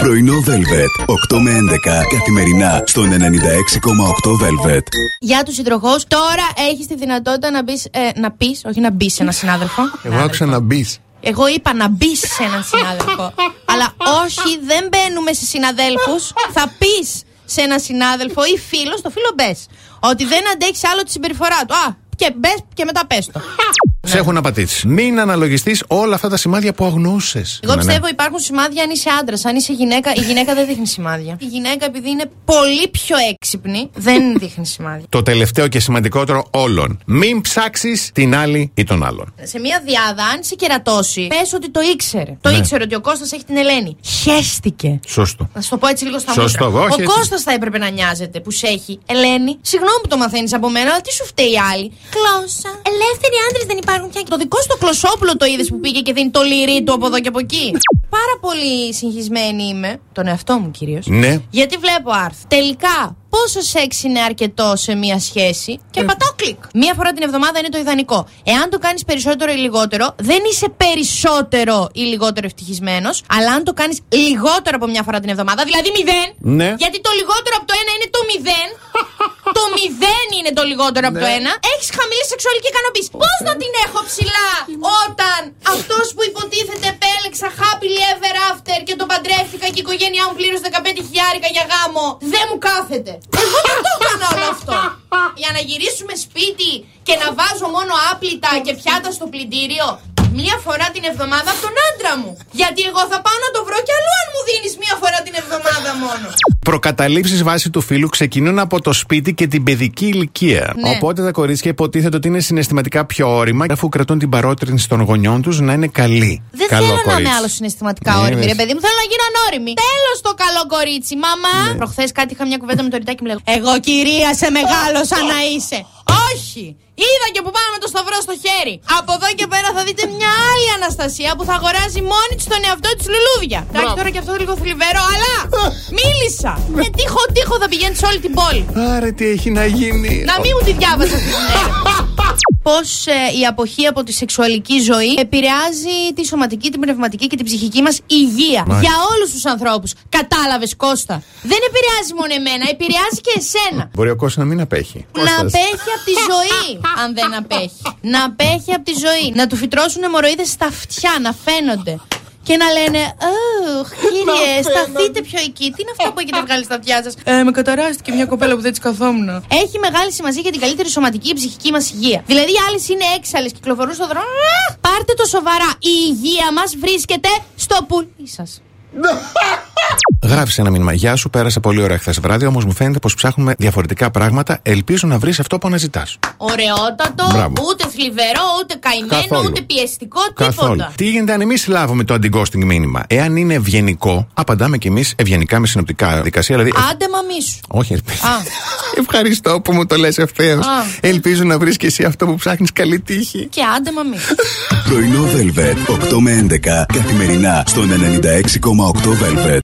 Πρωινό Velvet. 8 με 11 καθημερινά στον 96,8 Velvet. Για τους συντροχούς, τώρα έχεις τη δυνατότητα να μπεις. Ε, να πεις, όχι να μπεις σε έναν συνάδελφο. Εγώ άκουσα να μπεις. Εγώ είπα να μπεις σε έναν συνάδελφο. Αλλά όχι, δεν μπαίνουμε σε συναδέλφους. Θα πεις σε έναν συνάδελφο ή φίλο, στο φίλο μπες. Ότι δεν αντέχεις άλλο τη συμπεριφορά του. Α, και μπες και μετά πες το. Σε έχουν απατήσει. Μην αναλογιστείς όλα αυτά τα σημάδια που αγνοούσε. Εγώ πιστεύω υπάρχουν σημάδια αν είσαι άντρας. Αν είσαι γυναίκα, η γυναίκα δεν δείχνει σημάδια. Η γυναίκα, επειδή είναι πολύ πιο έξυπνη, δεν δείχνει σημάδια. Το τελευταίο και σημαντικότερο όλων. Μην ψάξεις την άλλη ή τον άλλον. Σε μια διάδα, αν σε κερατώσει, πες ότι το ήξερε. Το Ναι. ήξερε ότι ο Κώστας έχει την Ελένη. Χέστηκε. Σωστό. Να σου το πω έτσι λίγο στα Σωστό, μούτρα. εγώ όχι Ο έτσι. Κώστας θα έπρεπε να νοιάζεται που σε έχει. Ελένη, συγγνώμη που το μαθαίνεις από μένα, αλλά τι σου φταίει η άλλη; Γλώσσα. Ελεύθεροι άντρες δεν υπάρχουν πια. Το δικό σου το κλωσόπουλο το είδες που πήγε και δίνει το λυρί του από εδώ και από εκεί. Πάρα πολύ συγχυσμένη είμαι. Τον εαυτό μου κυρίως. Ναι. Γιατί βλέπω άρθρο. Τελικά, πόσο σεξ είναι αρκετό σε μία σχέση Ε. και πατάω κλικ. Μία φορά την εβδομάδα είναι το ιδανικό. Εάν το κάνεις περισσότερο ή λιγότερο, δεν είσαι περισσότερο ή λιγότερο ευτυχισμένος, αλλά αν το κάνεις λιγότερο από μια φορά την εβδομάδα, δηλαδή μηδέν. Ναι. Γιατί το λιγότερο από το ένα είναι το μηδέν. Το μηδέν είναι το λιγότερο από το Ναι. ένα. Έχεις χαμηλή σεξουαλική ικανοποίηση. Πώς να την έχω ψηλά όταν αυτός που υποτίθεται επέλεξα happily ever after και τον παντρεύτηκα και η οικογένειά μου πλήρωσε 15 χιλιάρικα για γάμο, δεν μου κάθεται. Εγώ δεν το έκανα όλο αυτό. Για να γυρίσουμε σπίτι και να βάζω μόνο άπλυτα και πιάτα στο πλυντήριο. Μία φορά την εβδομάδα από τον άντρα μου. Γιατί εγώ θα πάω να το βρω κι αλλού αν μου δίνεις μία φορά την εβδομάδα μόνο. Προκαταλήψεις βάση του φίλου ξεκινούν από το σπίτι και την παιδική ηλικία. Ναι. Οπότε τα κορίτσια υποτίθεται ότι είναι συναισθηματικά πιο όρημα, αφού κρατούν την παρότρινση των γονιών τους να είναι καλοί. Δεν Καλό θέλω να κορίτσι. είμαι άλλος συναισθηματικά Ναι, όρημη, ναι. ρε παιδί μου. Θέλω να γίνω ανώριμη. Τέλος το καλό κορίτσι, μαμά. Ναι. Προχθές κάτι είχα μια κουβέντα με το ρητάκι μου λέγω. Εγώ κυρία σε μεγάλωσα να είσαι. Όχι! Είδα και που πάμε με το σταυρό στο χέρι. Από εδώ και πέρα θα δείτε μια άλλη Αναστασία που θα αγοράζει μόνη της τον εαυτό της λουλούδια. Εντάξει, τώρα και αυτό λίγο θλιβερό, αλλά μίλησα. Με τείχο τείχο θα πηγαίνει σε όλη την πόλη. Άρα τι έχει να γίνει. Να μην μου τη διάβασα αυτή την έρευνα. Πώς η αποχή από τη σεξουαλική ζωή επηρεάζει τη σωματική, την πνευματική και την ψυχική μας υγεία. Μάλιστα. Για όλους τους ανθρώπους. Κατάλαβες, Κώστα. Δεν επηρεάζει μόνο εμένα, επηρεάζει και εσένα. Μπορεί ο Κώστας να μην απέχει. Να Κώστας. απέχει από τη ζωή, αν δεν απέχει. Να απέχει από τη ζωή. Να του φυτρώσουν αιμορροίδε στα αυτιά, να φαίνονται. Και να λένε, Ωχ, κύριε, σταθείτε πιο εκεί. Τι είναι αυτό που έχετε βγάλει στα αυτιά σας; Ε, με καταράστηκε μια κοπέλα που δεν της καθόμουν. Έχει μεγάλη σημασία για την καλύτερη σωματική και ψυχική μας υγεία. Δηλαδή, οι άλλες είναι έξαλλες, κυκλοφορούν στον δρόμο. Α, Πάρτε το σοβαρά. Η υγεία μας βρίσκεται στο πουλί σας. Γράφεις ένα μήνυμα. Γεια σου, πέρασα πολύ ωραία χθες βράδυ, όμως μου φαίνεται πως ψάχνουμε διαφορετικά πράγματα. Ελπίζω να βρεις αυτό που αναζητάς. Ωραιότατο, Μπράβο. ούτε θλιβερό, ούτε καημένο, Καθόλου. ούτε πιεστικό, Καθόλου. τίποτα. Τι γίνεται αν εμείς λάβουμε το anti-ghosting μήνυμα; Εάν είναι ευγενικό, απαντάμε κι εμείς ευγενικά με συνοπτικά δικασία. Δηλαδή, Άντε μαμί σου. όχι, Α. Ευχαριστώ που μου το λες ευθέως. Α. Ελπίζω να βρεις και εσύ αυτό που ψάχνεις. Καλή τύχη. Και άντε μαμί σου. Πρωινό Velvet. 8 με 11 καθημερινά στον 96,8 Velvet.